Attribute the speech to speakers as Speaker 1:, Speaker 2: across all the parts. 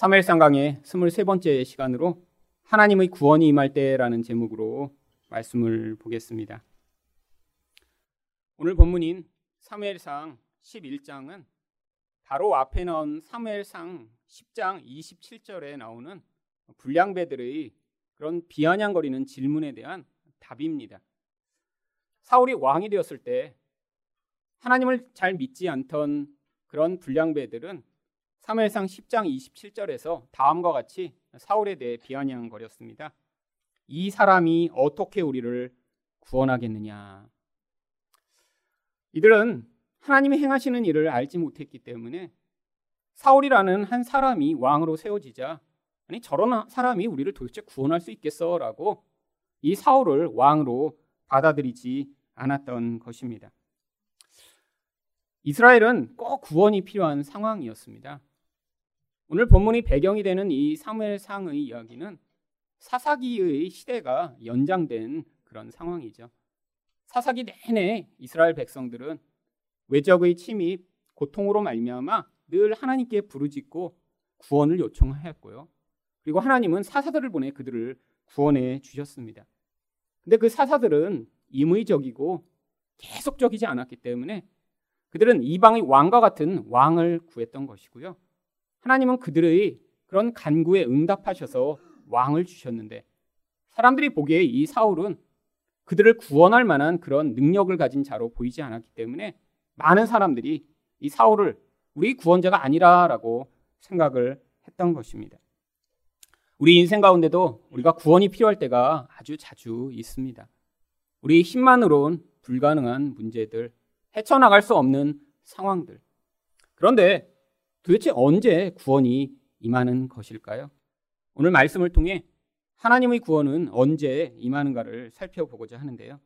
Speaker 1: 사무엘상 강의 23번째 시간으로 하나님의 구원이 임할 때라는 제목으로 말씀을 보겠습니다. 오늘 본문인 사무엘상 11장은 바로 앞에 나온 사무엘상 10장 27절에 나오는 불량배들의 그런 비아냥거리는 질문에 대한 답입니다. 사울이 왕이 되었을 때 하나님을 잘 믿지 않던 그런 불량배들은 사무엘상 10장 27절에서 다음과 같이 사울에 대해 비아냥거렸습니다. 이 사람이 어떻게 우리를 구원하겠느냐. 이들은 하나님이 행하시는 일을 알지 못했기 때문에 사울이라는 한 사람이 왕으로 세워지자 아니 저런 사람이 우리를 도대체 구원할 수 있겠어라고 이 사울을 왕으로 받아들이지 않았던 것입니다. 이스라엘은 꼭 구원이 필요한 상황이었습니다. 오늘 본문이 배경이 되는 이 사무엘상의 이야기는 사사기의 시대가 연장된 그런 상황이죠. 사사기 내내 이스라엘 백성들은 외적의 침입, 고통으로 말미암아 늘 하나님께 부르짖고 구원을 요청하였고요. 그리고 하나님은 사사들을 보내 그들을 구원해 주셨습니다. 근데 그 사사들은 임의적이고 계속적이지 않았기 때문에 그들은 이방의 왕과 같은 왕을 구했던 것이고요. 하나님은 그들의 그런 간구에 응답하셔서 왕을 주셨는데 사람들이 보기에 이 사울은 그들을 구원할 만한 그런 능력을 가진 자로 보이지 않았기 때문에 많은 사람들이 이 사울을 우리 구원자가 아니라라고 생각을 했던 것입니다. 우리 인생 가운데도 우리가 구원이 필요할 때가 아주 자주 있습니다. 우리 힘만으론 불가능한 문제들, 헤쳐나갈 수 없는 상황들. 그런데 도대체 언제 구원이 임하는 것일까요? 오늘 말씀을 통해 하나님의 구원은 언제 임하는가를 살펴보고자 하는데요.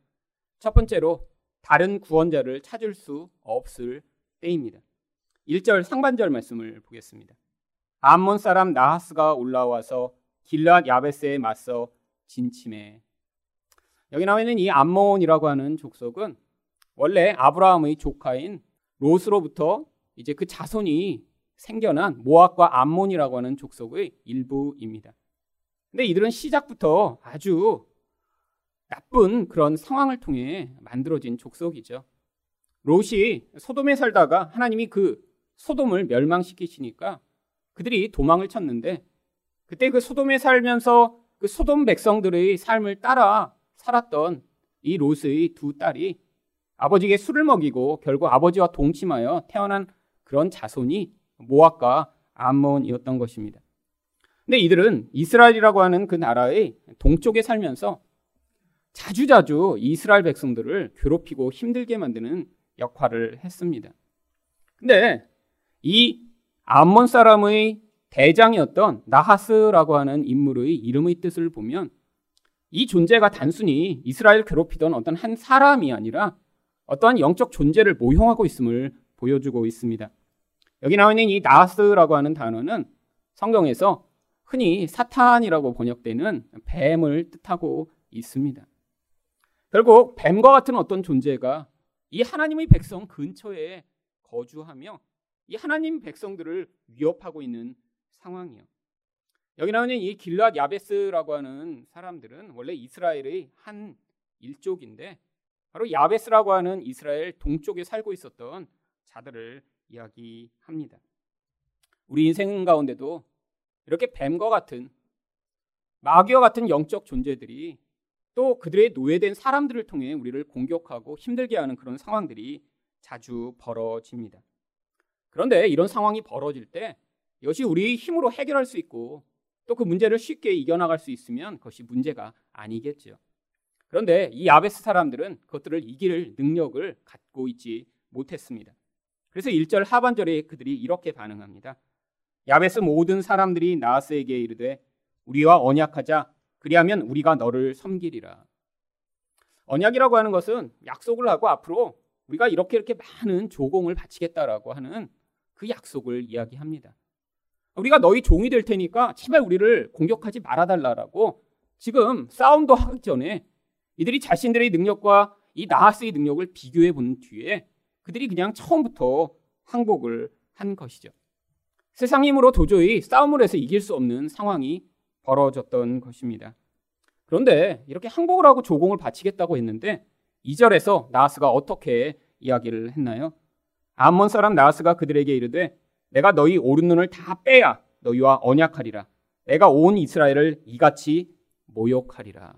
Speaker 1: 첫 번째로 다른 구원자를 찾을 수 없을 때입니다. 1절 상반절 말씀을 보겠습니다. 암몬 사람 나하스가 올라와서 길랏 야베스에 맞서 진침해. 여기 나와 있는 이 암몬이라고 하는 족속은 원래 아브라함의 조카인 롯으로부터 이제 그 자손이 생겨난 모압과 암몬이라고 하는 족속의 일부입니다. 근데 이들은 시작부터 아주 나쁜 그런 상황을 통해 만들어진 족속이죠. 롯이 소돔에 살다가 하나님이 그 소돔을 멸망시키시니까 그들이 도망을 쳤는데 그때 그 소돔에 살면서 그 소돔 백성들의 삶을 따라 살았던 이 롯의 두 딸이 아버지에게 술을 먹이고 결국 아버지와 동침하여 태어난 그런 자손이 모압과 암몬이었던 것입니다. 근데 이들은 이스라엘이라고 하는 그 나라의 동쪽에 살면서 자주자주 이스라엘 백성들을 괴롭히고 힘들게 만드는 역할을 했습니다. 근데 이 암몬 사람의 대장이었던 나하스라고 하는 인물의 이름의 뜻을 보면 이 존재가 단순히 이스라엘 괴롭히던 어떤 한 사람이 아니라 어떠한 영적 존재를 모형하고 있음을 보여주고 있습니다. 여기 나와 있는 이 나하스라고 하는 단어는 성경에서 흔히 사탄이라고 번역되는 뱀을 뜻하고 있습니다. 결국 뱀과 같은 어떤 존재가 이 하나님의 백성 근처에 거주하며 이 하나님 백성들을 위협하고 있는 상황이요. 여기 나오는 이 길랏 야베스라고 하는 사람들은 원래 이스라엘의 한 일족인데 바로 야베스라고 하는 이스라엘 동쪽에 살고 있었던 자들을 이야기합니다. 우리 인생 가운데도 이렇게 뱀과 같은 마귀와 같은 영적 존재들이 또 그들의 노예된 사람들을 통해 우리를 공격하고 힘들게 하는 그런 상황들이 자주 벌어집니다. 그런데 이런 상황이 벌어질 때 이것이 우리 힘으로 해결할 수 있고 또 그 문제를 쉽게 이겨나갈 수 있으면 그것이 문제가 아니겠죠. 그런데 이 아베스 사람들은 그것들을 이길 능력을 갖고 있지 못했습니다. 그래서 1절 하반절에 그들이 이렇게 반응합니다. 야베스 모든 사람들이 나하스에게 이르되 우리와 언약하자 그리하면 우리가 너를 섬기리라. 언약이라고 하는 것은 약속을 하고 앞으로 우리가 이렇게 이렇게 많은 조공을 바치겠다라고 하는 그 약속을 이야기합니다. 우리가 너희 종이 될 테니까 제발 우리를 공격하지 말아달라라고 지금 싸움도 하기 전에 이들이 자신들의 능력과 이 나하스의 능력을 비교해 본 뒤에 그들이 그냥 처음부터 항복을 한 것이죠. 세상 힘으로 도저히 싸움을 해서 이길 수 없는 상황이 벌어졌던 것입니다. 그런데 이렇게 항복을 하고 조공을 바치겠다고 했는데 2절에서 나하스가 어떻게 이야기를 했나요? 암몬 사람 나하스가 그들에게 이르되 내가 너희 오른 눈을 다 빼야 너희와 언약하리라. 내가 온 이스라엘을 이같이 모욕하리라.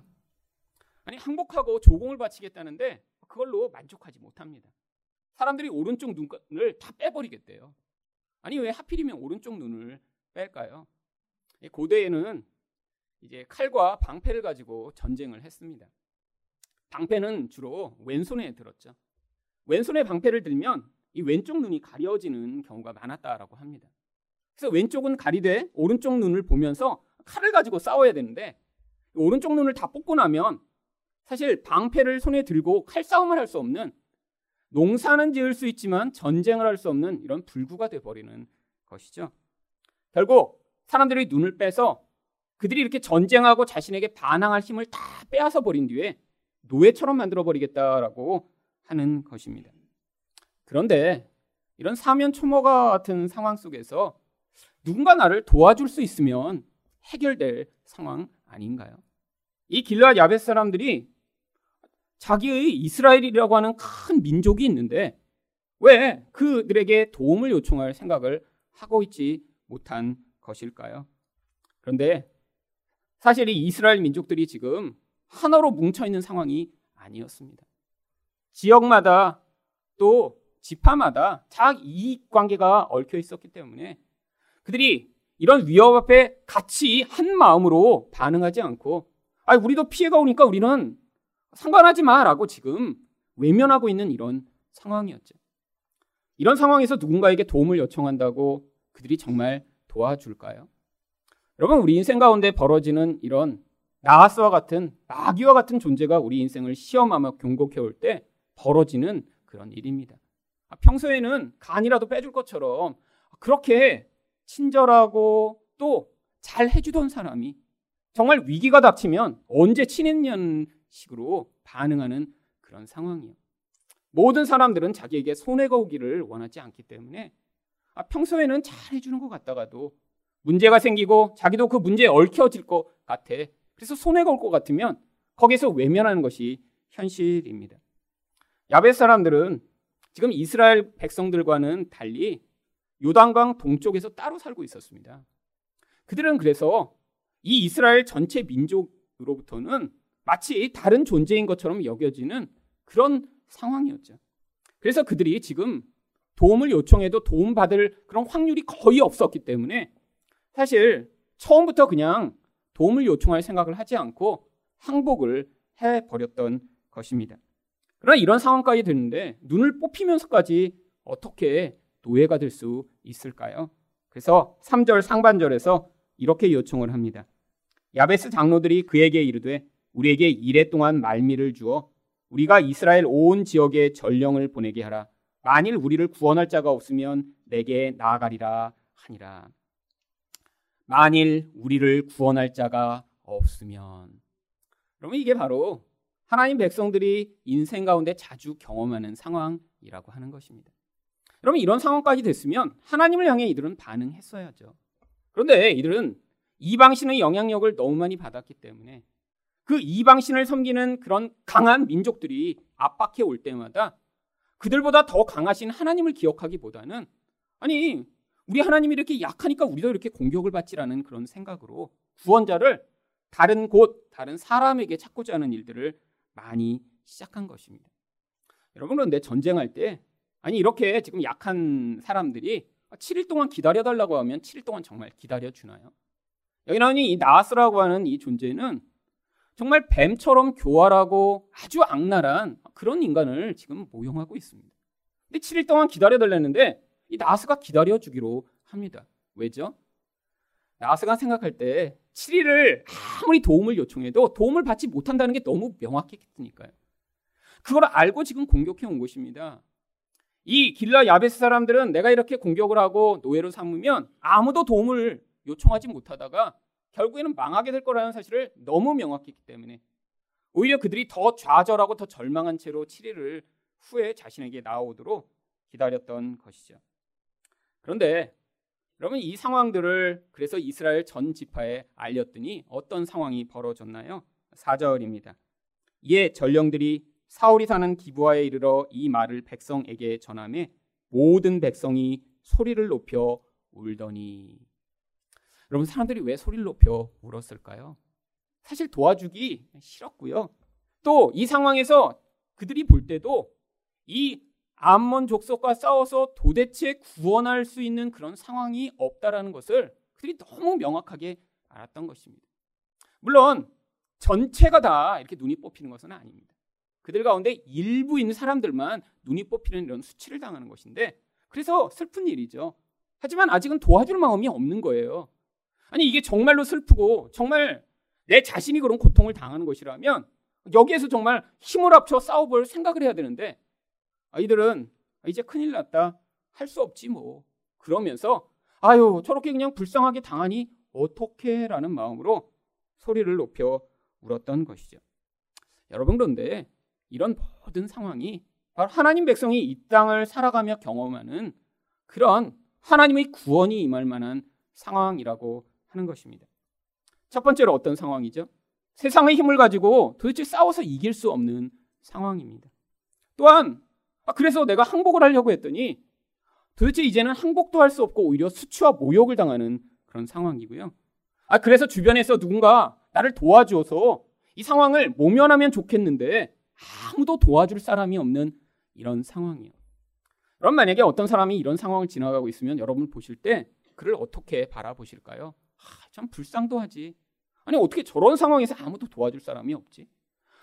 Speaker 1: 아니 항복하고 조공을 바치겠다는데 그걸로 만족하지 못합니다. 사람들이 오른쪽 눈을 다 빼버리겠대요. 아니 왜 하필이면 오른쪽 눈을 뺄까요? 고대에는 이제 칼과 방패를 가지고 전쟁을 했습니다. 방패는 주로 왼손에 들었죠. 왼손에 방패를 들면 이 왼쪽 눈이 가려지는 경우가 많았다라고 합니다. 그래서 왼쪽은 가리되 오른쪽 눈을 보면서 칼을 가지고 싸워야 되는데 오른쪽 눈을 다 뽑고 나면 사실 방패를 손에 들고 칼싸움을 할 수 없는 농사는 지을 수 있지만 전쟁을 할 수 없는 이런 불구가 돼 버리는 것이죠. 결국 사람들이 눈을 빼서 그들이 이렇게 전쟁하고 자신에게 반항할 힘을 다 빼앗아 버린 뒤에 노예처럼 만들어 버리겠다라고 하는 것입니다. 그런데 이런 사면 초모가 같은 상황 속에서 누군가 나를 도와줄 수 있으면 해결될 상황 아닌가요? 이 길라 야벳 사람들이 자기의 이스라엘이라고 하는 큰 민족이 있는데 왜 그들에게 도움을 요청할 생각을 하고 있지 못한 것일까요? 그런데 사실 이 이스라엘 민족들이 지금 하나로 뭉쳐 있는 상황이 아니었습니다. 지역마다 또 지파마다 작 이익 관계가 얽혀 있었기 때문에 그들이 이런 위협 앞에 같이 한 마음으로 반응하지 않고 아 우리도 피해가 오니까 우리는 상관하지 마라고 지금 외면하고 있는 이런 상황이었죠. 이런 상황에서 누군가에게 도움을 요청한다고 그들이 정말 도와줄까요? 여러분 우리 인생 가운데 벌어지는 이런 나하스와 같은 마귀와 같은 존재가 우리 인생을 시험하며 경고해 올 때 벌어지는 그런 일입니다. 아, 평소에는 간이라도 빼줄 것처럼 그렇게 친절하고 또 잘 해주던 사람이 정말 위기가 닥치면 언제 친했냐는 식으로 반응하는 그런 상황이에요. 모든 사람들은 자기에게 손해가 오기를 원하지 않기 때문에 아, 평소에는 잘 해주는 것 같다가도 문제가 생기고 자기도 그 문제에 얽혀질 것 같아. 그래서 손해가 올 것 같으면 거기서 외면하는 것이 현실입니다. 야벳 사람들은 지금 이스라엘 백성들과는 달리 요단강 동쪽에서 따로 살고 있었습니다. 그들은 그래서 이 이스라엘 전체 민족으로부터는 마치 다른 존재인 것처럼 여겨지는 그런 상황이었죠. 그래서 그들이 지금 도움을 요청해도 도움받을 그런 확률이 거의 없었기 때문에 사실 처음부터 그냥 도움을 요청할 생각을 하지 않고 항복을 해버렸던 것입니다. 그러나 이런 상황까지 되는데 눈을 뽑히면서까지 어떻게 노예가 될 수 있을까요? 그래서 3절 상반절에서 이렇게 요청을 합니다. 야베스 장로들이 그에게 이르되 우리에게 이래 동안 말미를 주어 우리가 이스라엘 온 지역에 전령을 보내게 하라. 만일 우리를 구원할 자가 없으면 내게 나아가리라 하니라. 만일 우리를 구원할 자가 없으면 그러면 이게 바로 하나님 백성들이 인생 가운데 자주 경험하는 상황이라고 하는 것입니다. 그러면 이런 상황까지 됐으면 하나님을 향해 이들은 반응했어야죠. 그런데 이들은 이방신의 영향력을 너무 많이 받았기 때문에 그 이방신을 섬기는 그런 강한 민족들이 압박해 올 때마다 그들보다 더 강하신 하나님을 기억하기보다는 아니 우리 하나님이 이렇게 약하니까 우리도 이렇게 공격을 받지라는 그런 생각으로 구원자를 다른 곳, 다른 사람에게 찾고자 하는 일들을 많이 시작한 것입니다. 여러분 그런데 전쟁할 때 아니 이렇게 지금 약한 사람들이 7일 동안 기다려 달라고 하면 7일 동안 정말 기다려 주나요? 여기 나오니 이 나스라고 하는 이 존재는 정말 뱀처럼 교활하고 아주 악랄한 그런 인간을 지금 모형하고 있습니다. 근데 7일 동안 기다려 달랬는데 이 나스가 기다려 주기로 합니다. 왜죠? 나스가 생각할 때 7일을 아무리 도움을 요청해도 도움을 받지 못한다는 게 너무 명확했으니까요. 그걸 알고 지금 공격해 온 것입니다. 이 길라 야베스 사람들은 내가 이렇게 공격을 하고 노예로 삼으면 아무도 도움을 요청하지 못하다가 결국에는 망하게 될 거라는 사실을 너무 명확했기 때문에 오히려 그들이 더 좌절하고 더 절망한 채로 7일을 후에 자신에게 나오도록 기다렸던 것이죠. 그런데 여러분 이 상황들을 그래서 이스라엘 전 지파에 알렸더니 어떤 상황이 벌어졌나요? 4절입니다. 이에 전령들이 사울이 사는 기부하에 이르러 이 말을 백성에게 전함에 모든 백성이 소리를 높여 울더니 여러분 사람들이 왜 소리를 높여 울었을까요? 사실 도와주기 싫었고요. 또 이 상황에서 그들이 볼 때도 이 암몬 족속과 싸워서 도대체 구원할 수 있는 그런 상황이 없다라는 것을 그들이 너무 명확하게 알았던 것입니다. 물론 전체가 다 이렇게 눈이 뽑히는 것은 아닙니다. 그들 가운데 일부 있는 사람들만 눈이 뽑히는 이런 수치를 당하는 것인데 그래서 슬픈 일이죠. 하지만 아직은 도와줄 마음이 없는 거예요. 아니 이게 정말로 슬프고 정말 내 자신이 그런 고통을 당하는 것이라면 여기에서 정말 힘을 합쳐 싸워볼 생각을 해야 되는데 아이들은 이제 큰일 났다 할 수 없지 뭐 그러면서 아유 저렇게 그냥 불쌍하게 당하니 어떻게라는 마음으로 소리를 높여 울었던 것이죠. 여러분 그런데 이런 모든 상황이 바로 하나님 백성이 이 땅을 살아가며 경험하는 그런 하나님의 구원이 임할 만한 상황이라고 하는 것입니다. 첫 번째로 어떤 상황이죠? 세상의 힘을 가지고 도대체 싸워서 이길 수 없는 상황입니다. 또한 아, 그래서 내가 항복을 하려고 했더니 도대체 이제는 항복도 할 수 없고 오히려 수치와 모욕을 당하는 그런 상황이고요. 아 그래서 주변에서 누군가 나를 도와줘서 이 상황을 모면하면 좋겠는데 아무도 도와줄 사람이 없는 이런 상황이에요. 그럼 만약에 어떤 사람이 이런 상황을 지나가고 있으면 여러분 보실 때 그를 어떻게 바라보실까요? 아, 참 불쌍도 하지. 아니 어떻게 저런 상황에서 아무도 도와줄 사람이 없지?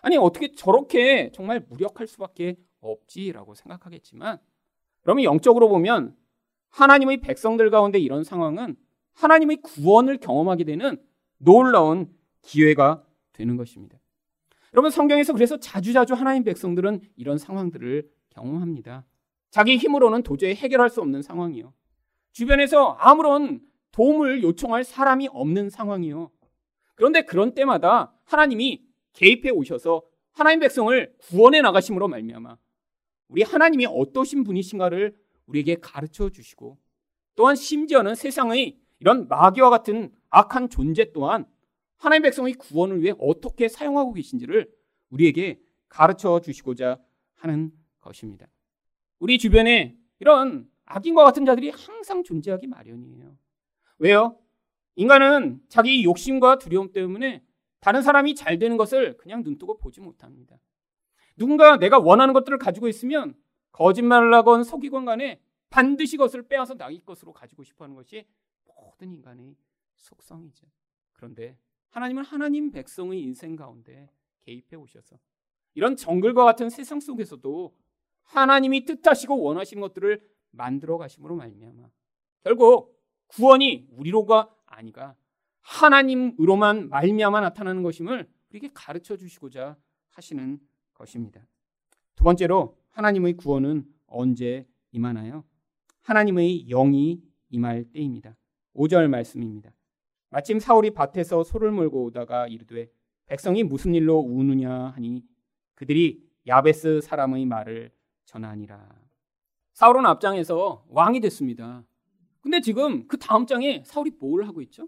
Speaker 1: 아니 어떻게 저렇게 정말 무력할 수밖에 없지라고 생각하겠지만 그러면 영적으로 보면 하나님의 백성들 가운데 이런 상황은 하나님의 구원을 경험하게 되는 놀라운 기회가 되는 것입니다. 여러분 성경에서 그래서 자주자주 하나님 백성들은 이런 상황들을 경험합니다. 자기 힘으로는 도저히 해결할 수 없는 상황이요. 주변에서 아무런 도움을 요청할 사람이 없는 상황이요. 그런데 그런 때마다 하나님이 개입해 오셔서 하나님 백성을 구원해 나가심으로 말미암아 우리 하나님이 어떠신 분이신가를 우리에게 가르쳐 주시고 또한 심지어는 세상의 이런 마귀와 같은 악한 존재 또한 하나님 백성의 구원을 위해 어떻게 사용하고 계신지를 우리에게 가르쳐 주시고자 하는 것입니다. 우리 주변에 이런 악인과 같은 자들이 항상 존재하기 마련이에요. 왜요? 인간은 자기 욕심과 두려움 때문에 다른 사람이 잘 되는 것을 그냥 눈뜨고 보지 못합니다. 누군가 내가 원하는 것들을 가지고 있으면 거짓말을 하건 속이건 간에 반드시 그것을 빼앗아 나기 것으로 가지고 싶어 하는 것이 모든 인간의 속성이죠. 그런데 하나님은 하나님 백성의 인생 가운데 개입해 오셔서 이런 정글과 같은 세상 속에서도 하나님이 뜻하시고 원하시는 것들을 만들어 가심으로 말미암아 결국 구원이 우리로가 아니가 하나님으로만 말미암아 나타나는 것임을 우리에게 가르쳐 주시고자 하시는 것입니다. 두 번째로 하나님의 구원은 언제 임하나요? 하나님의 영이 임할 때입니다. 5절 말씀입니다. 마침 사울이 밭에서 소를 몰고 오다가 이르되 백성이 무슨 일로 우느냐 하니 그들이 야베스 사람의 말을 전하니라. 사울은 앞장에서 왕이 됐습니다. 근데 지금 그 다음 장에 사울이 뭘 하고 있죠?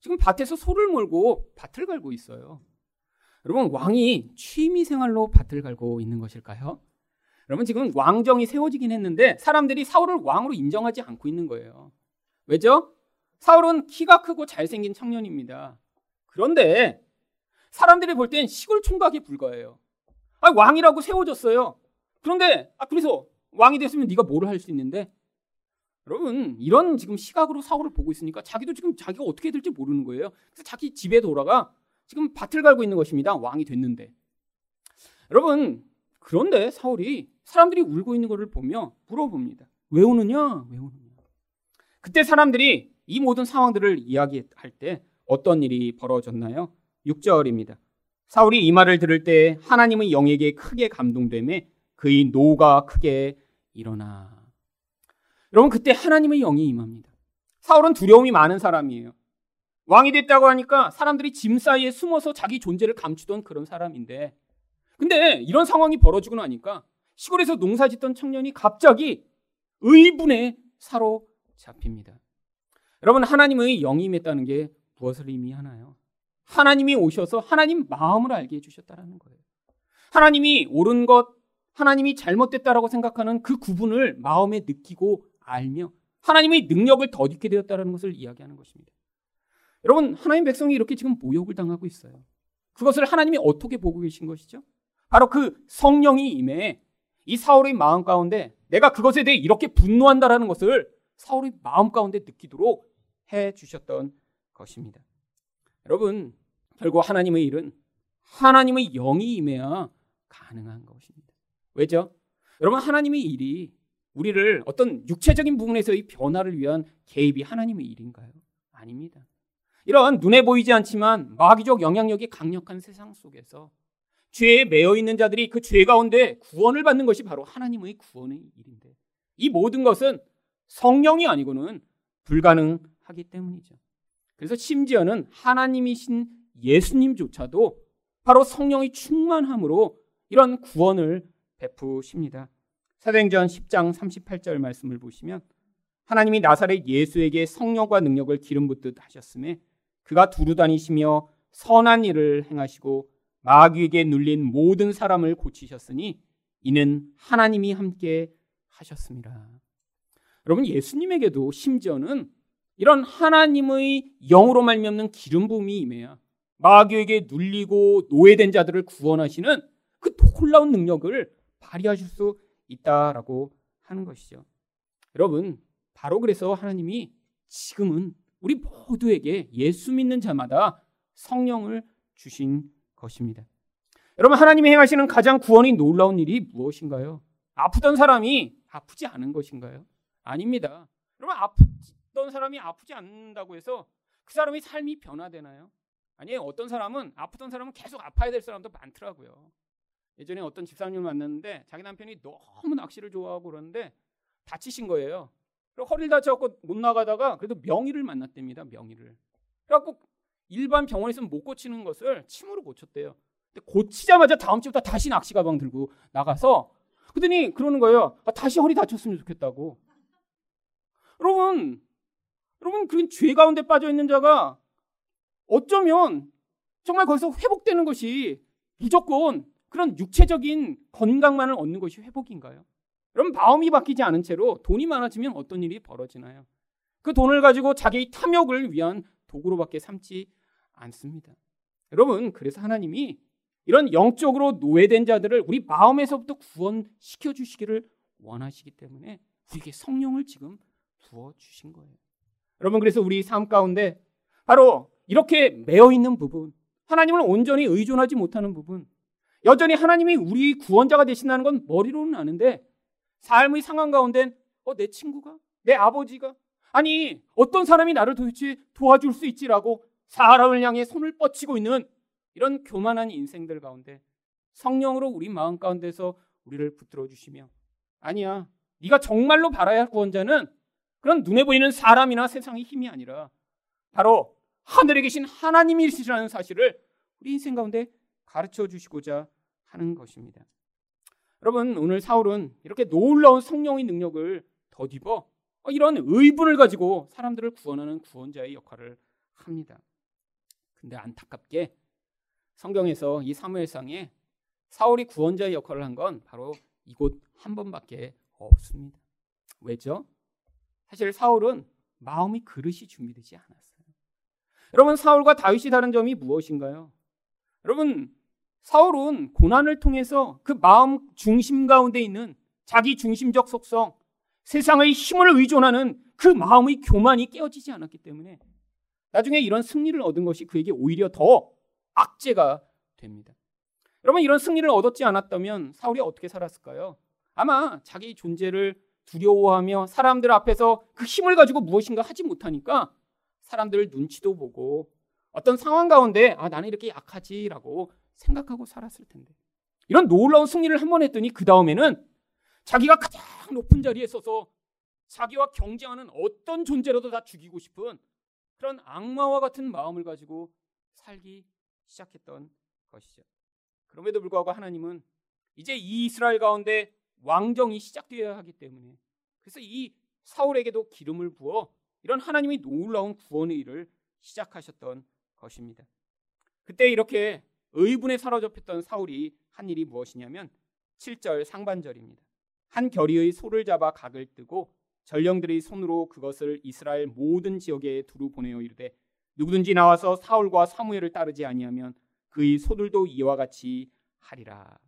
Speaker 1: 지금 밭에서 소를 몰고 밭을 갈고 있어요. 여러분 왕이 취미 생활로 밭을 갈고 있는 것일까요? 여러분 지금 왕정이 세워지긴 했는데 사람들이 사울을 왕으로 인정하지 않고 있는 거예요. 왜죠? 사울은 키가 크고 잘생긴 청년입니다. 그런데 사람들이 볼 땐 시골 총각에 불과해요. 아, 왕이라고 세워졌어요. 그런데 아 그래서 왕이 됐으면 네가 뭐를 할수 있는데? 여러분 이런 지금 시각으로 사울을 보고 있으니까 자기도 지금 자기가 어떻게 될지 모르는 거예요. 그래서 자기 집에 돌아가 지금 밭을 갈고 있는 것입니다. 왕이 됐는데. 여러분 그런데 사울이 사람들이 울고 있는 것을 보며 물어봅니다. 왜 우느냐? 왜 우느냐? 그때 사람들이 이 모든 상황들을 이야기할 때 어떤 일이 벌어졌나요? 6절입니다. 사울이 이 말을 들을 때 하나님의 영에게 크게 감동됨에 그의 노가 크게 일어나. 여러분 그때 하나님의 영이 임합니다. 사울은 두려움이 많은 사람이에요. 왕이 됐다고 하니까 사람들이 짐 사이에 숨어서 자기 존재를 감추던 그런 사람인데 근데 이런 상황이 벌어지고 나니까 시골에서 농사 짓던 청년이 갑자기 의분에 사로잡힙니다. 여러분 하나님의 영이 임했다는 게 무엇을 의미하나요? 하나님이 오셔서 하나님 마음을 알게 해주셨다라는 거예요. 하나님이 옳은 것, 하나님이 잘못됐다라고 생각하는 그 구분을 마음에 느끼고 알며 하나님의 능력을 덧입게 되었다는 것을 이야기하는 것입니다. 여러분, 하나님 백성이 이렇게 지금 모욕을 당하고 있어요. 그것을 하나님이 어떻게 보고 계신 것이죠? 바로 그 성령이 임해 이 사울의 마음 가운데 내가 그것에 대해 이렇게 분노한다라는 것을 사울의 마음 가운데 느끼도록 해 주셨던 것입니다. 여러분, 결국 하나님의 일은 하나님의 영이 임해야 가능한 것입니다. 왜죠? 여러분, 하나님의 일이 우리를 어떤 육체적인 부분에서의 변화를 위한 개입이 하나님의 일인가요? 아닙니다. 이런 눈에 보이지 않지만 마귀적 영향력이 강력한 세상 속에서 죄에 매여 있는 자들이 그 죄 가운데 구원을 받는 것이 바로 하나님의 구원의 일인데 이 모든 것은 성령이 아니고는 불가능하기 때문이죠. 그래서 심지어는 하나님이신 예수님조차도 바로 성령의 충만함으로 이런 구원을 베푸십니다. 사도행전 10장 38절 말씀을 보시면 하나님이 나사렛 예수에게 성령과 능력을 기름 붓듯 하셨음에 그가 두루 다니시며 선한 일을 행하시고 마귀에게 눌린 모든 사람을 고치셨으니 이는 하나님이 함께 하셨습니다. 여러분 예수님에게도 심지어는 이런 하나님의 영으로 말미암는 기름 부음이 임해야 마귀에게 눌리고 노예된 자들을 구원하시는 그 놀라운 능력을 발휘하실 수 있다라고 하는 것이죠. 여러분, 바로 그래서 하나님이 지금은 우리 모두에게 예수 믿는 자마다 성령을 주신 것입니다. 여러분, 하나님이 행하시는 가장 구원이 놀라운 일이 무엇인가요? 아프던 사람이 아프지 않은 것인가요? 아닙니다. 여러분, 아프던 사람이 아프지 않는다고 해서 그 사람의 삶이 변화되나요? 아니에요. 어떤 사람은 아프던 사람은 계속 아파야 될 사람도 많더라고요. 예전에 어떤 집사님을 만났는데 자기 남편이 너무 낚시를 좋아하고 그러는데 다치신 거예요. 그리고 허리를 다쳐갖고 못 나가다가 그래도 명의를 만났답니다. 명의를. 그래갖고 일반 병원에서는 못 고치는 것을 침으로 고쳤대요. 근데 고치자마자 다음 주부터 다시 낚시 가방 들고 나가서 그더니 그러는 거예요. 아, 다시 허리 다쳤으면 좋겠다고. 여러분, 여러분 그런 죄 가운데 빠져 있는 자가 어쩌면 정말 거기서 회복되는 것이 무조건 그런 육체적인 건강만을 얻는 것이 회복인가요? 여러분 마음이 바뀌지 않은 채로 돈이 많아지면 어떤 일이 벌어지나요? 그 돈을 가지고 자기의 탐욕을 위한 도구로밖에 삼지 않습니다. 여러분 그래서 하나님이 이런 영적으로 노예된 자들을 우리 마음에서부터 구원시켜 주시기를 원하시기 때문에 우리에게 성령을 지금 부어 주신 거예요. 여러분 그래서 우리 삶 가운데 바로 이렇게 매여 있는 부분, 하나님을 온전히 의존하지 못하는 부분, 여전히 하나님이 우리 구원자가 되신다는 건 머리로는 아는데 삶의 상황 가운데 어, 내 친구가, 내 아버지가, 아니 어떤 사람이 나를 도대체 도와줄 수 있지라고 사람을 향해 손을 뻗치고 있는 이런 교만한 인생들 가운데 성령으로 우리 마음 가운데서 우리를 붙들어 주시며 아니야 네가 정말로 바라야 할 구원자는 그런 눈에 보이는 사람이나 세상의 힘이 아니라 바로 하늘에 계신 하나님이시라는 사실을 우리 인생 가운데 가르쳐 주시고자 하는 것입니다. 여러분 오늘 사울은 이렇게 놀라운 성령의 능력을 덧입어 이런 의분을 가지고 사람들을 구원하는 구원자의 역할을 합니다. 근데 안타깝게 성경에서 이 사무엘상에 사울이 구원자의 역할을 한 건 바로 이곳 한 번밖에 없습니다. 왜죠? 사실 사울은 마음이 그릇이 준비되지 않았어요. 여러분 사울과 다윗이 다른 점이 무엇인가요? 여러분 사울은 고난을 통해서 그 마음 중심 가운데 있는 자기 중심적 속성, 세상의 힘을 의존하는 그 마음의 교만이 깨어지지 않았기 때문에 나중에 이런 승리를 얻은 것이 그에게 오히려 더 악재가 됩니다. 여러분 이런 승리를 얻었지 않았다면 사울이 어떻게 살았을까요? 아마 자기 존재를 두려워하며 사람들 앞에서 그 힘을 가지고 무엇인가 하지 못하니까 사람들 눈치도 보고 어떤 상황 가운데 아 나는 이렇게 약하지라고 생각하고 살았을 텐데 이런 놀라운 승리를 한 번 했더니 그 다음에는 자기가 가장 높은 자리에 서서 자기와 경쟁하는 어떤 존재라도 다 죽이고 싶은 그런 악마와 같은 마음을 가지고 살기 시작했던 것이죠. 그럼에도 불구하고 하나님은 이제 이 이스라엘 가운데 왕정이 시작되어야 하기 때문에 그래서 이 사울에게도 기름을 부어 이런 하나님의 놀라운 구원의 일을 시작하셨던 것입니다. 그때 이렇게 의분에 사로잡혔던 사울이 한 일이 무엇이냐면 7절 상반절입니다. 한 결의의 소를 잡아 각을 뜨고 전령들의 손으로 그것을 이스라엘 모든 지역에 두루 보내어 이르되 누구든지 나와서 사울과 사무엘을 따르지 아니하면 그의 소들도 이와 같이 하리라.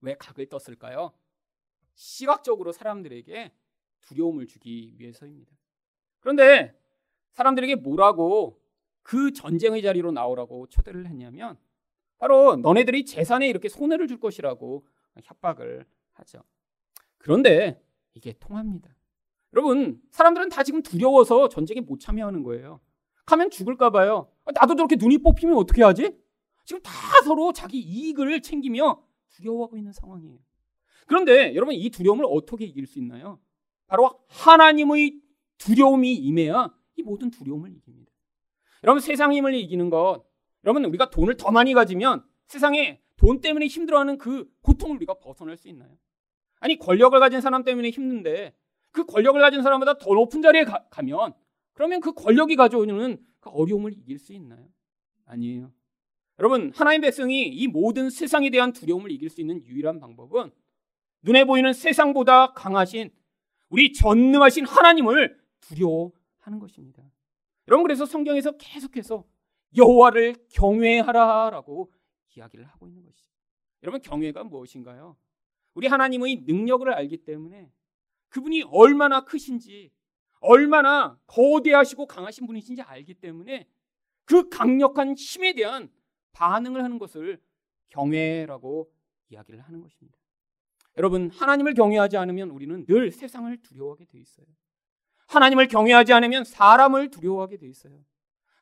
Speaker 1: 왜 각을 떴을까요? 시각적으로 사람들에게 두려움을 주기 위해서입니다. 그런데 사람들에게 뭐라고 그 전쟁의 자리로 나오라고 초대를 했냐면 바로 너네들이 재산에 이렇게 손해를 줄 것이라고 협박을 하죠. 그런데 이게 통합니다. 여러분, 사람들은 다 지금 두려워서 전쟁에 못 참여하는 거예요. 가면 죽을까 봐요. 나도 저렇게 눈이 뽑히면 어떻게 하지? 지금 다 서로 자기 이익을 챙기며 두려워하고 있는 상황이에요. 그런데 여러분 이 두려움을 어떻게 이길 수 있나요? 바로 하나님의 두려움이 임해야 이 모든 두려움을 이깁니다. 여러분 세상 힘을 이기는 것, 여러분 우리가 돈을 더 많이 가지면 세상에 돈 때문에 힘들어하는 그 고통을 우리가 벗어날 수 있나요? 아니 권력을 가진 사람 때문에 힘든데 그 권력을 가진 사람보다 더 높은 자리에 가, 면 그러면 그 권력이 가져오는 그 어려움을 이길 수 있나요? 아니에요. 여러분 하나님 백성이 이 모든 세상에 대한 두려움을 이길 수 있는 유일한 방법은 눈에 보이는 세상보다 강하신 우리 전능하신 하나님을 두려워하는 것입니다. 여러분 그래서 성경에서 계속해서 여호와를 경외하라라고 이야기를 하고 있는 것이죠. 여러분 경외가 무엇인가요? 우리 하나님의 능력을 알기 때문에 그분이 얼마나 크신지 얼마나 거대하시고 강하신 분이신지 알기 때문에 그 강력한 힘에 대한 반응을 하는 것을 경외라고 이야기를 하는 것입니다. 여러분, 하나님을 경외하지 않으면 우리는 늘 세상을 두려워하게 돼 있어요. 하나님을 경외하지 않으면 사람을 두려워하게 돼 있어요.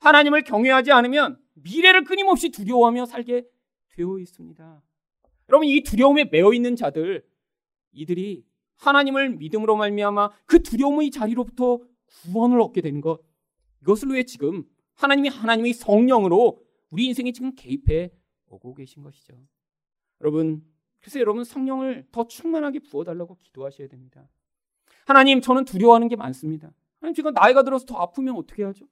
Speaker 1: 하나님을 경외하지 않으면 미래를 끊임없이 두려워하며 살게 되어 있습니다. 여러분, 이 두려움에 매여 있는 자들, 이들이 하나님을 믿음으로 말미암아 그 두려움의 자리로부터 구원을 얻게 되는 것, 이것을 위해 지금 하나님이 하나님의 성령으로 우리 인생에 지금 개입해 오고 계신 것이죠. 여러분, 그래서 여러분 성령을 더 충만하게 부어달라고 기도하셔야 됩니다. 하나님, 저는 두려워하는 게 많습니다. 하나님, 제가 나이가 들어서 더 아프면 어떻게 하죠?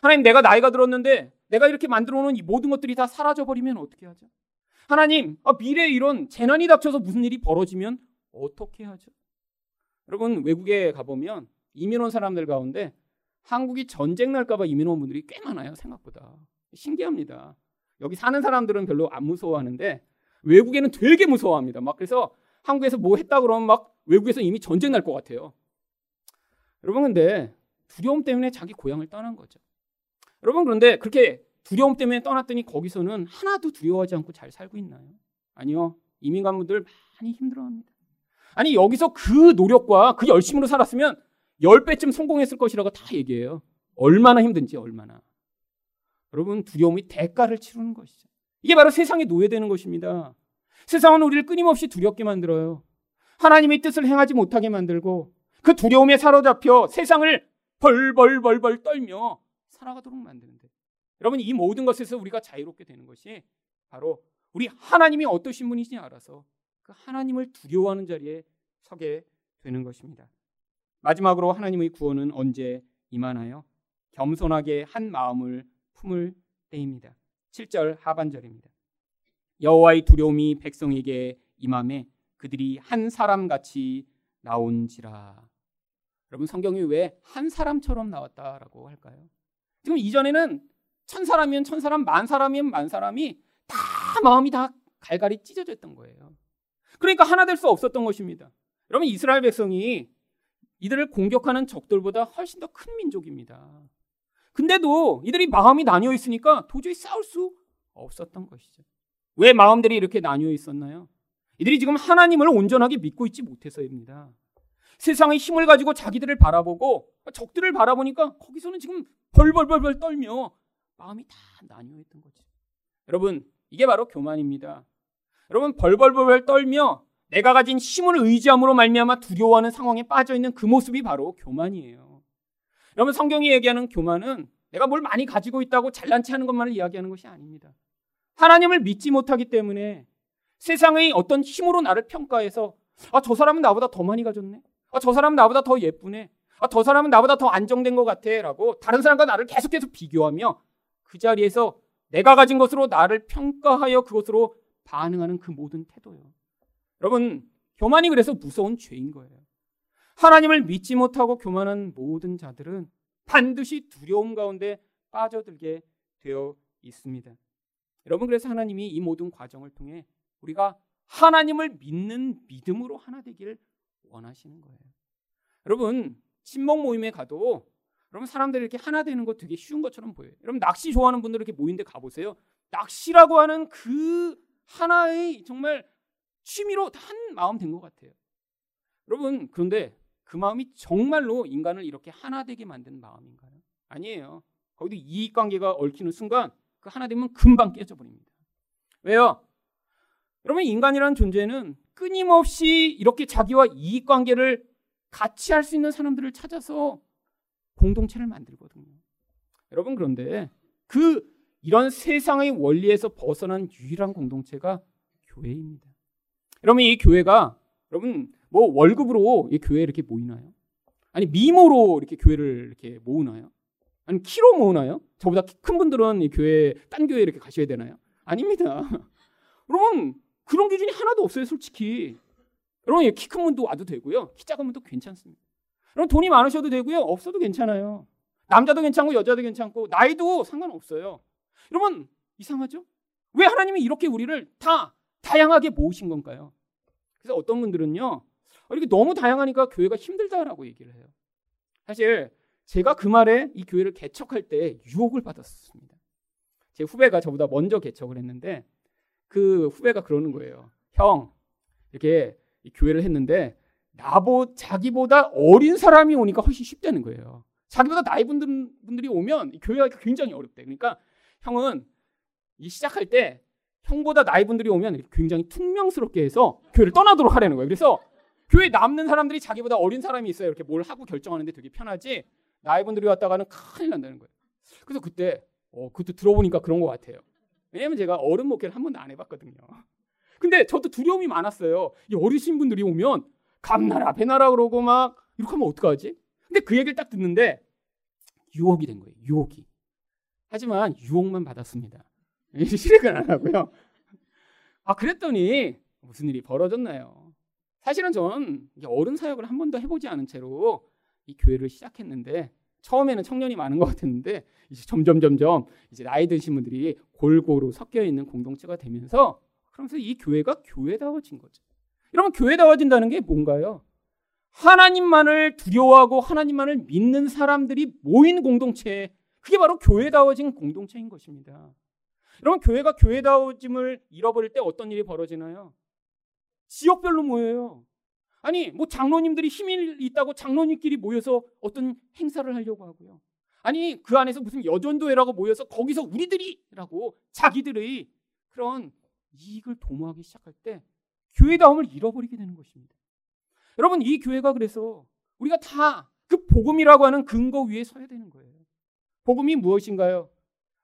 Speaker 1: 하나님, 내가 나이가 들었는데 내가 이렇게 만들어 놓은 이 모든 것들이 다 사라져 버리면 어떻게 하죠? 하나님, 아, 미래에 이런 재난이 닥쳐서 무슨 일이 벌어지면 어떻게 하죠? 여러분, 외국에 가보면 이민 온 사람들 가운데 한국이 전쟁 날까봐 이민 온 분들이 꽤 많아요, 생각보다. 신기합니다. 여기 사는 사람들은 별로 안 무서워하는데 외국에는 되게 무서워합니다. 막 그래서 한국에서 뭐 했다 그러면 막 외국에서 이미 전쟁 날 것 같아요. 여러분 근데 두려움 때문에 자기 고향을 떠난 거죠. 여러분 그런데 그렇게 두려움 때문에 떠났더니 거기서는 하나도 두려워하지 않고 잘 살고 있나요? 아니요. 이민 간분들 많이 힘들어합니다. 아니 여기서 그 노력과 그 열심으로 살았으면 10배쯤 성공했을 것이라고 다 얘기해요. 얼마나 힘든지 얼마나. 여러분 두려움이 대가를 치르는 것이죠. 이게 바로 세상에 노예되는 것입니다. 세상은 우리를 끊임없이 두렵게 만들어요. 하나님의 뜻을 행하지 못하게 만들고 그 두려움에 사로잡혀 세상을 벌벌벌벌 떨며 살아가도록 만드는데 여러분 이 모든 것에서 우리가 자유롭게 되는 것이 바로 우리 하나님이 어떠신 분이신지 알아서 그 하나님을 두려워하는 자리에 서게 되는 것입니다. 마지막으로 하나님의 구원은 언제 임하나요? 겸손하게 한 마음을 품을 때입니다. 7절 하반절입니다. 여호와의 두려움이 백성에게 임함에 그들이 한 사람 같이 나온지라. 여러분 성경이 왜 한 사람처럼 나왔다라고 할까요? 지금 이전에는 천 사람이면 천 사람, 만 사람이면 만 사람이 다 마음이 다 갈갈이 찢어졌던 거예요. 그러니까 하나 될 수 없었던 것입니다. 여러분 이스라엘 백성이 이들을 공격하는 적들보다 훨씬 더 큰 민족입니다. 근데도 이들이 마음이 나뉘어 있으니까 도저히 싸울 수 없었던 것이죠. 왜 마음들이 이렇게 나뉘어 있었나요? 이들이 지금 하나님을 온전하게 믿고 있지 못해서입니다. 세상의 힘을 가지고 자기들을 바라보고 적들을 바라보니까 거기서는 지금 벌벌벌벌 떨며 마음이 다 나뉘어 있던 거죠. 여러분, 이게 바로 교만입니다. 여러분 벌벌벌 떨며 내가 가진 힘을 의지함으로 말미암아 두려워하는 상황에 빠져 있는 그 모습이 바로 교만이에요. 여러분 성경이 얘기하는 교만은 내가 뭘 많이 가지고 있다고 잘난 체하는 것만을 이야기하는 것이 아닙니다. 하나님을 믿지 못하기 때문에 세상의 어떤 힘으로 나를 평가해서 아 저 사람은 나보다 더 많이 가졌네. 아 저 사람은 나보다 더 예쁘네. 아, 저 사람은 나보다 더 안정된 것 같아. 라고 다른 사람과 나를 계속해서 비교하며 그 자리에서 내가 가진 것으로 나를 평가하여 그것으로 반응하는 그 모든 태도요. 여러분, 교만이 그래서 무서운 죄인 거예요. 하나님을 믿지 못하고 교만한 모든 자들은 반드시 두려움 가운데 빠져들게 되어 있습니다. 여러분, 그래서 하나님이 이 모든 과정을 통해 우리가 하나님을 믿는 믿음으로 하나 되기를 원하시는 거예요. 여러분, 친목 모임에 가도 여러분 사람들이 이렇게 하나 되는 거 되게 쉬운 것처럼 보여요. 여러분 낚시 좋아하는 분들 이렇게 모인데 가보세요. 낚시라고 하는 그 하나의 정말 취미로 한 마음 된 것 같아요. 여러분 그런데 그 마음이 정말로 인간을 이렇게 하나 되게 만든 마음인가요? 아니에요. 거기도 이익 관계가 얽히는 순간 그 하나 되면 금방 깨져 버립니다. 왜요? 여러분 인간이라는 존재는 끊임없이 이렇게 자기와 이익 관계를 같이 할 수 있는 사람들을 찾아서 공동체를 만들거든요. 여러분 그런데 그 이런 세상의 원리에서 벗어난 유일한 공동체가 교회입니다. 여러분 이 교회가 여러분 뭐 월급으로 이 교회 이렇게 모이나요? 아니 미모로 이렇게 교회를 이렇게 모으나요? 아니 키로 모으나요? 저보다 큰 분들은 이 교회 딴 교회 이렇게 가셔야 되나요? 아닙니다. 여러분 그런 기준이 하나도 없어요, 솔직히. 여러분 키 큰 분도 와도 되고요, 키 작은 분도 괜찮습니다. 여러분 돈이 많으셔도 되고요, 없어도 괜찮아요. 남자도 괜찮고 여자도 괜찮고 나이도 상관없어요. 여러분 이상하죠? 왜 하나님이 이렇게 우리를 다 다양하게 모으신 건가요? 그래서 어떤 분들은요, 이렇게 너무 다양하니까 교회가 힘들다라고 얘기를 해요. 사실 제가 그 말에 이 교회를 개척할 때 유혹을 받았습니다. 제 후배가 저보다 먼저 개척을 했는데 그 후배가 그러는 거예요. 형, 이렇게 교회를 했는데 나보 자기보다 어린 사람이 오니까 훨씬 쉽다는 거예요. 자기보다 나이 분들, 분들이 오면 교회가 굉장히 어렵대. 그러니까 형은 이 시작할 때 형보다 나이 분들이 오면 굉장히 퉁명스럽게 해서 교회를 떠나도록 하라는 거예요. 그래서 교회 남는 사람들이 자기보다 어린 사람이 있어요. 이렇게 뭘 하고 결정하는데 되게 편하지. 나이 분들이 왔다가는 큰일 난다는 거예요. 그래서 그때 어, 그것도 들어보니까 그런 것 같아요. 왜냐면 제가 어른 목회를 한 번도 안 해봤거든요. 근데 저도 두려움이 많았어요. 이 어르신 분들이 오면 감나라 배나라 그러고 막 이렇게 하면 어떡하지? 근데 그 얘기를 딱 듣는데 유혹이 된 거예요. 유혹이. 하지만 유혹만 받았습니다. 실행을 안 하고요. 아 그랬더니 무슨 일이 벌어졌나요? 사실은 전 어른 사역을 한 번도 해보지 않은 채로 이 교회를 시작했는데 처음에는 청년이 많은 것 같았는데 이제 점점 점점 이제 나이 드신 분들이 골고루 섞여 있는 공동체가 되면서 그러면서 이 교회가 교회다워진 거죠. 여러분 교회다워진다는 게 뭔가요? 하나님만을 두려워하고 하나님만을 믿는 사람들이 모인 공동체 그게 바로 교회다워진 공동체인 것입니다. 여러분 교회가 교회다워짐을 잃어버릴 때 어떤 일이 벌어지나요? 지역별로 모여요. 아니 뭐 장로님들이 힘이 있다고 장로님끼리 모여서 어떤 행사를 하려고 하고요. 아니 그 안에서 무슨 여전도회라고 모여서 거기서 우리들이라고 자기들의 그런 이익을 도모하기 시작할 때 교회다움을 잃어버리게 되는 것입니다. 여러분 이 교회가 그래서 우리가 다 그 복음이라고 하는 근거 위에 서야 되는 거예요. 복음이 무엇인가요?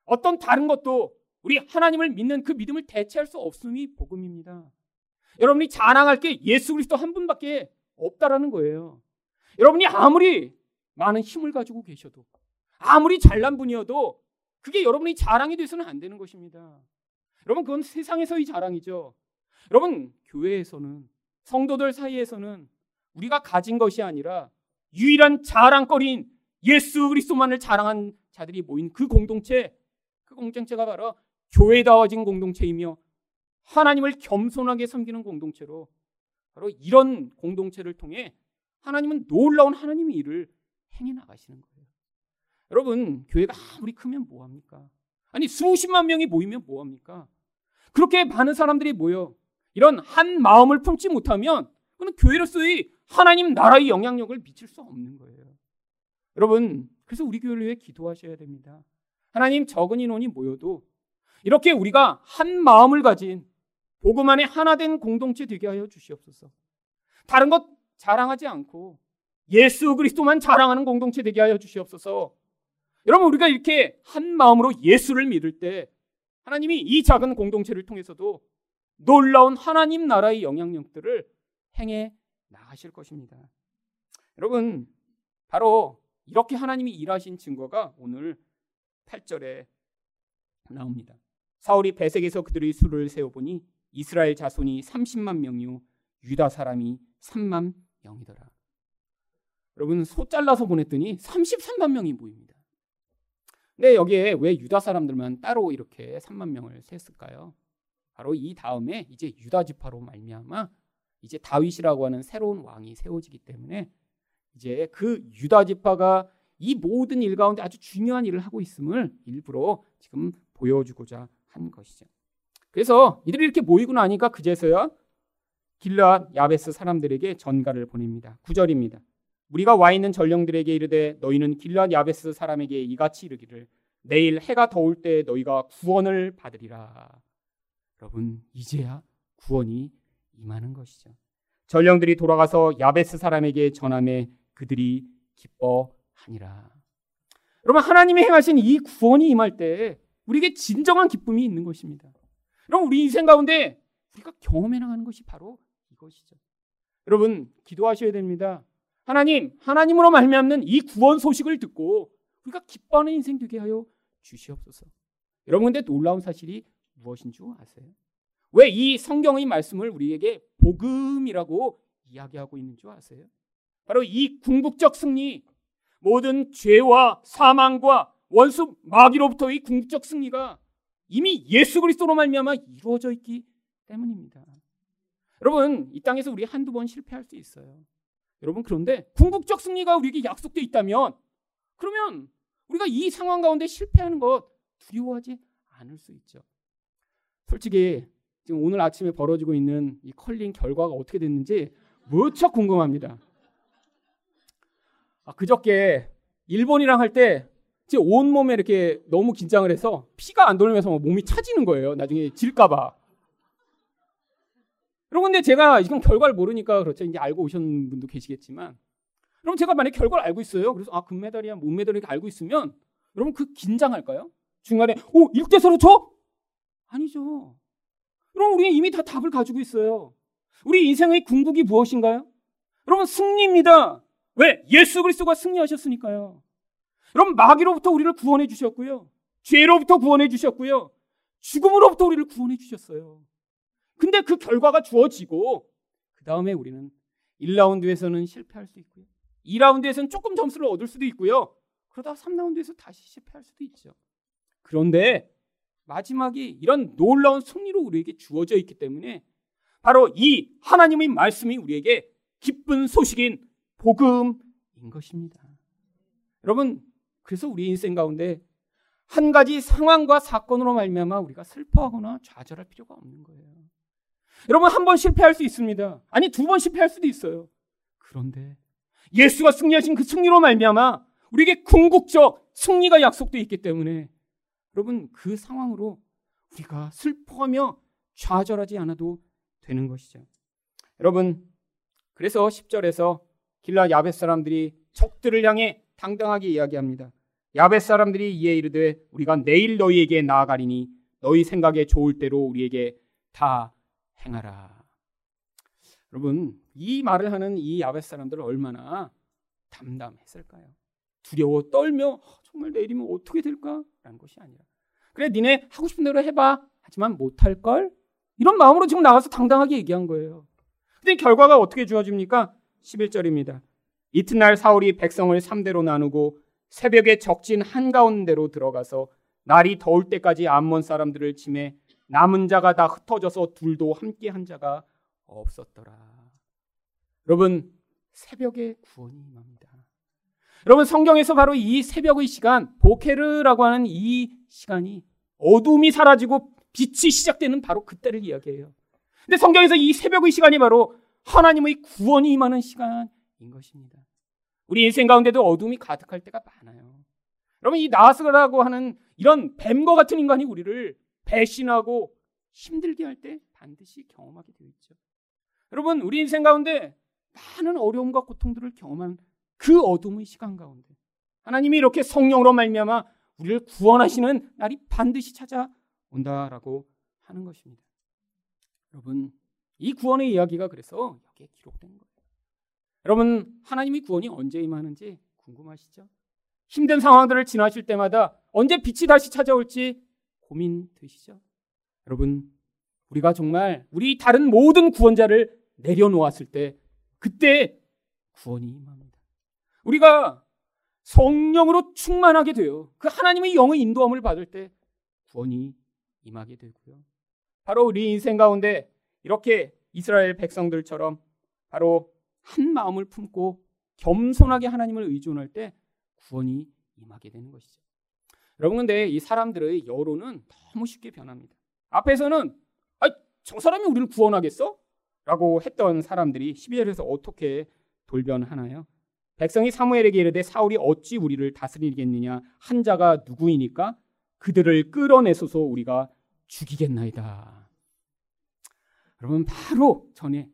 Speaker 1: 어떤 다른 것도 우리 하나님을 믿는 그 믿음을 대체할 수 없음이 복음입니다. 여러분이 자랑할 게 예수 그리스도 한 분밖에 없다라는 거예요. 여러분이 아무리 많은 힘을 가지고 계셔도 아무리 잘난 분이어도 그게 여러분이 자랑이 돼서는 안 되는 것입니다. 여러분 그건 세상에서의 자랑이죠. 여러분 교회에서는 성도들 사이에서는 우리가 가진 것이 아니라 유일한 자랑거리인 예수 그리스도만을 자랑한 자들이 모인 그 공동체 그 공동체가 바로 교회다워진 공동체이며 하나님을 겸손하게 섬기는 공동체로 바로 이런 공동체를 통해 하나님은 놀라운 하나님의 일을 행해 나가시는 거예요. 여러분, 교회가 아무리 크면 뭐 합니까? 아니, 수십만 명이 모이면 뭐 합니까? 그렇게 많은 사람들이 모여 이런 한 마음을 품지 못하면 그는 교회로서의 하나님 나라의 영향력을 미칠 수 없는 거예요. 여러분, 그래서 우리 교회를 위해 기도하셔야 됩니다. 하나님 적은 인원이 모여도 이렇게 우리가 한 마음을 가진 복음 안에 하나 된 공동체 되게 하여 주시옵소서. 다른 것 자랑하지 않고 예수 그리스도만 자랑하는 공동체 되게 하여 주시옵소서. 여러분 우리가 이렇게 한 마음으로 예수를 믿을 때 하나님이 이 작은 공동체를 통해서도 놀라운 하나님 나라의 영향력들을 행해 나가실 것입니다. 여러분 바로 이렇게 하나님이 일하신 증거가 오늘 8절에 나옵니다. 사울이 배색에서 그들의 수를 세어보니 이스라엘 자손이 30만 명이요 유다 사람이 3만 명이더라. 여러분 소 잘라서 보냈더니 33만 명이 모입니다. 근데 여기에 왜 유다 사람들만 따로 이렇게 3만 명을 셌을까요? 바로 이 다음에 이제 유다 지파로 말미암아 이제 다윗이라고 하는 새로운 왕이 세워지기 때문에 이제 그 유다 지파가 이 모든 일 가운데 아주 중요한 일을 하고 있음을 일부러 지금 보여주고자 한 것이죠. 그래서 이들이 이렇게 모이고 나니까 그제서야 길앗 야베스 사람들에게 전가를 보냅니다. 9절입니다. 우리가 와 있는 전령들에게 이르되 너희는 길앗 야베스 사람에게 이같이 이르기를 내일 해가 더울 때 너희가 구원을 받으리라. 여러분 이제야 구원이 임하는 것이죠. 전령들이 돌아가서 야베스 사람에게 전함에 그들이 기뻐하니라. 여러분 하나님이 행하신 이 구원이 임할 때 우리에게 진정한 기쁨이 있는 것입니다. 여러분 우리 인생 가운데 우리가 경험해 나가는 것이 바로 이것이죠. 여러분 기도하셔야 됩니다. 하나님, 하나님으로 말미암는 이 구원 소식을 듣고 우리가 기뻐하는 인생 되게 하여 주시옵소서. 여러분 근데 놀라운 사실이 무엇인 줄 아세요? 왜 이 성경의 말씀을 우리에게 복음이라고 이야기하고 있는 줄 아세요? 바로 이 궁극적 승리, 모든 죄와 사망과 원수 마귀로부터의 궁극적 승리가 이미 예수 그리스도로 말미암아 이루어져 있기 때문입니다. 여러분 이 땅에서 우리 한두 번 실패할 수 있어요. 여러분 그런데 궁극적 승리가 우리에게 약속되어 있다면 그러면 우리가 이 상황 가운데 실패하는 것 두려워하지 않을 수 있죠. 솔직히 지금 오늘 아침에 벌어지고 있는 이 컬링 결과가 어떻게 됐는지 무척 궁금합니다. 아, 그저께 일본이랑 할 때 온 몸에 이렇게 너무 긴장을 해서 피가 안 돌면서 몸이 차지는 거예요. 나중에 질까봐. 여러분 근데 제가 이건 결과를 모르니까 그렇죠. 이제 알고 오신 분도 계시겠지만 그럼 제가 만약 결과를 알고 있어요. 그래서 아 금메달이야 목메달이 알고 있으면 여러분 그 긴장할까요? 중간에 오 1대 서로 쳐? 아니죠. 그럼 우리 이미 다 답을 가지고 있어요. 우리 인생의 궁극이 무엇인가요? 여러분 승리입니다. 왜? 예수 그리스도가 승리하셨으니까요. 여러분 마귀로부터 우리를 구원해 주셨고요. 죄로부터 구원해 주셨고요. 죽음으로부터 우리를 구원해 주셨어요. 근데 그 결과가 주어지고 그 다음에 우리는 1라운드에서는 실패할 수 있고요. 2라운드에서는 조금 점수를 얻을 수도 있고요. 그러다 3라운드에서 다시 실패할 수도 있죠. 그런데 마지막이 이런 놀라운 승리로 우리에게 주어져 있기 때문에 바로 이 하나님의 말씀이 우리에게 기쁜 소식인 복음인 것입니다. 여러분, 그래서 우리 인생 가운데 한 가지 상황과 사건으로 말미암아 우리가 슬퍼하거나 좌절할 필요가 없는 거예요. 여러분 한 번 실패할 수 있습니다. 아니 두 번 실패할 수도 있어요. 그런데 예수가 승리하신 그 승리로 말미암아 우리에게 궁극적 승리가 약속되어 있기 때문에 여러분 그 상황으로 우리가 슬퍼하며 좌절하지 않아도 되는 것이죠. 여러분 그래서 10절에서 길라 야벳 사람들이 적들을 향해 당당하게 이야기합니다. 야벳 사람들이 이에 이르되 우리가 내일 너희에게 나아가리니 너희 생각에 좋을 대로 우리에게 다 행하라. 여러분, 이 말을 하는 이 야벳 사람들은 얼마나 담담했을까요? 두려워 떨며 어, 정말 내일이면 어떻게 될까라는 것이 아니라 그래 니네 하고 싶은 대로 해봐 하지만 못할 걸 이런 마음으로 지금 나가서 당당하게 얘기한 거예요. 근데 결과가 어떻게 주어집니까? 11절입니다. 이튿날 사울이 백성을 3대로 나누고 새벽에 적진 한가운데로 들어가서 날이 더울 때까지 암몬 사람들을 침해 남은 자가 다 흩어져서 둘도 함께 한 자가 없었더라. 여러분, 새벽에 구원이 임합니다. 여러분, 성경에서 바로 이 새벽의 시간, 보케르라고 하는 이 시간이 어둠이 사라지고 빛이 시작되는 바로 그때를 이야기해요. 근데 성경에서 이 새벽의 시간이 바로 하나님의 구원이 임하는 시간인 것입니다. 우리 인생 가운데도 어둠이 가득할 때가 많아요. 여러분, 이 나스라고 하는 이런 뱀과 같은 인간이 우리를 배신하고 힘들게 할 때 반드시 경험하게 되어 있죠. 여러분, 우리 인생 가운데 많은 어려움과 고통들을 경험한 그 어둠의 시간 가운데 하나님이 이렇게 성령으로 말미암아 우리를 구원하시는 날이 반드시 찾아온다라고 하는 것입니다. 여러분, 이 구원의 이야기가 그래서 여기에 기록된 거예요. 여러분, 하나님의 구원이 언제 임하는지 궁금하시죠? 힘든 상황들을 지나실 때마다 언제 빛이 다시 찾아올지 고민되시죠? 여러분, 우리가 정말 우리 다른 모든 구원자를 내려놓았을 때 그때 구원이 임합니다. 우리가 성령으로 충만하게 돼요. 그 하나님의 영의 인도함을 받을 때 구원이 임하게 되고요. 바로 우리 인생 가운데 이렇게 이스라엘 백성들처럼 바로 한 마음을 품고 겸손하게 하나님을 의존할 때 구원이 임하게 되는 것이죠. 여러분 근데 이 사람들의 여론은 너무 쉽게 변합니다. 앞에서는 아, 저 사람이 우리를 구원하겠어? 라고 했던 사람들이 12절에서 어떻게 돌변하나요? 백성이 사무엘에게 이르되 사울이 어찌 우리를 다스리겠느냐 한 자가 누구이니까 그들을 끌어내소서 우리가 죽이겠나이다. 여러분 바로 전에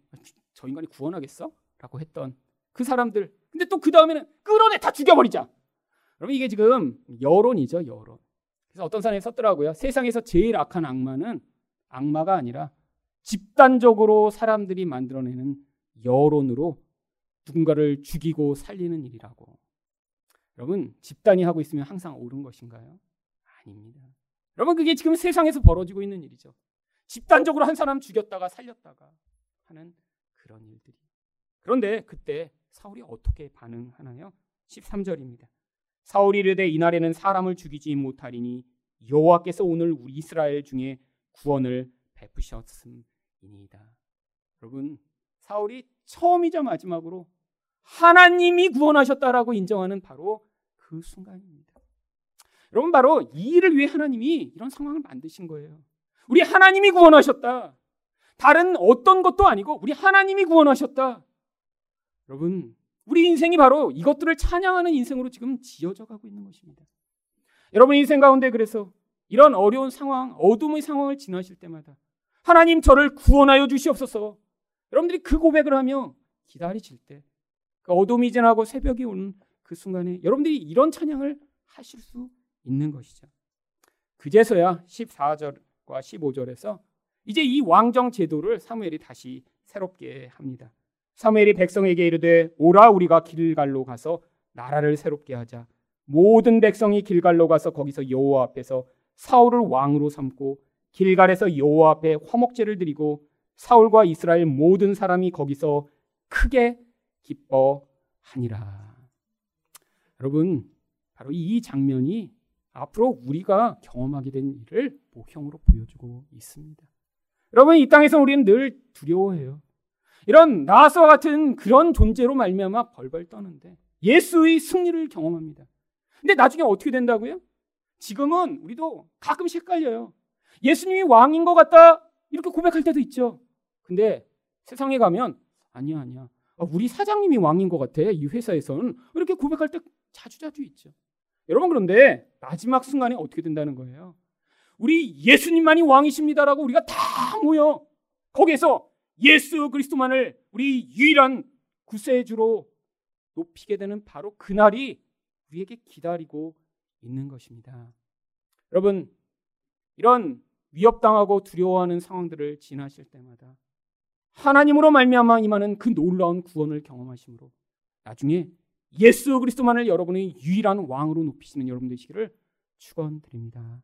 Speaker 1: 저 인간이 구원하겠어? 라고 했던 그 사람들 근데 또 그 다음에는 끌어내 다 죽여버리자. 여러분 이게 지금 여론이죠 여론. 그래서 어떤 사람이 썼더라고요. 세상에서 제일 악한 악마는 악마가 아니라 집단적으로 사람들이 만들어내는 여론으로 누군가를 죽이고 살리는 일이라고. 여러분, 집단이 하고 있으면 항상 옳은 것인가요? 아닙니다. 여러분, 그게 지금 세상에서 벌어지고 있는 일이죠. 집단적으로 한 사람 죽였다가 살렸다가 하는 그런 일들이. 그런데 그때 사울이 어떻게 반응하나요? 13절입니다. 사울이 이르되 이날에는 사람을 죽이지 못하리니 여호와께서 오늘 우리 이스라엘 중에 구원을 베푸셨음이니이다. 여러분, 사울이 처음이자 마지막으로 하나님이 구원하셨다라고 인정하는 바로 그 순간입니다. 여러분 바로 이 일을 위해 하나님이 이런 상황을 만드신 거예요. 우리 하나님이 구원하셨다. 다른 어떤 것도 아니고 우리 하나님이 구원하셨다. 여러분, 우리 인생이 바로 이것들을 찬양하는 인생으로 지금 지어져 가고 있는 것입니다. 여러분 인생 가운데 그래서 이런 어려운 상황, 어둠의 상황을 지나실 때마다 하나님 저를 구원하여 주시옵소서. 여러분들이 그 고백을 하며 기다리실 때, 그 어둠이 지나고 새벽이 오는 그 순간에 여러분들이 이런 찬양을 하실 수 있는 것이죠. 그제서야 14절과 15절에서 이제 이 왕정 제도를 사무엘이 다시 새롭게 합니다. 사무엘이 백성에게 이르되 오라 우리가 길갈로 가서 나라를 새롭게 하자. 모든 백성이 길갈로 가서 거기서 여호와 앞에서 사울을 왕으로 삼고 길갈에서 여호와 앞에 화목제를 드리고 사울과 이스라엘 모든 사람이 거기서 크게 기뻐하니라. 여러분, 바로 이 장면이 앞으로 우리가 경험하게 된 일을 모형으로 보여주고 있습니다. 여러분, 이 땅에서 우리는 늘 두려워해요. 이런 나스와 같은 그런 존재로 말미암아 벌벌 떠는데 예수의 승리를 경험합니다. 근데 나중에 어떻게 된다고요? 지금은 우리도 가끔씩 헷갈려요. 예수님이 왕인 것 같다 이렇게 고백할 때도 있죠. 근데 세상에 가면 아니야 아니야. 아, 우리 사장님이 왕인 것 같아. 이 회사에서는 이렇게 고백할 때 자주 자주 있죠. 여러분 그런데 마지막 순간에 어떻게 된다는 거예요? 우리 예수님만이 왕이십니다라고 우리가 다 모여 거기에서 예수 그리스도만을 우리 유일한 구세주로 높이게 되는 바로 그날이 우리에게 기다리고 있는 것입니다. 여러분, 이런 위협당하고 두려워하는 상황들을 지나실 때마다 하나님으로 말미암아 임하는 그 놀라운 구원을 경험하심으로 나중에 예수 그리스도만을 여러분의 유일한 왕으로 높이시는 여러분 되시기를 축원드립니다.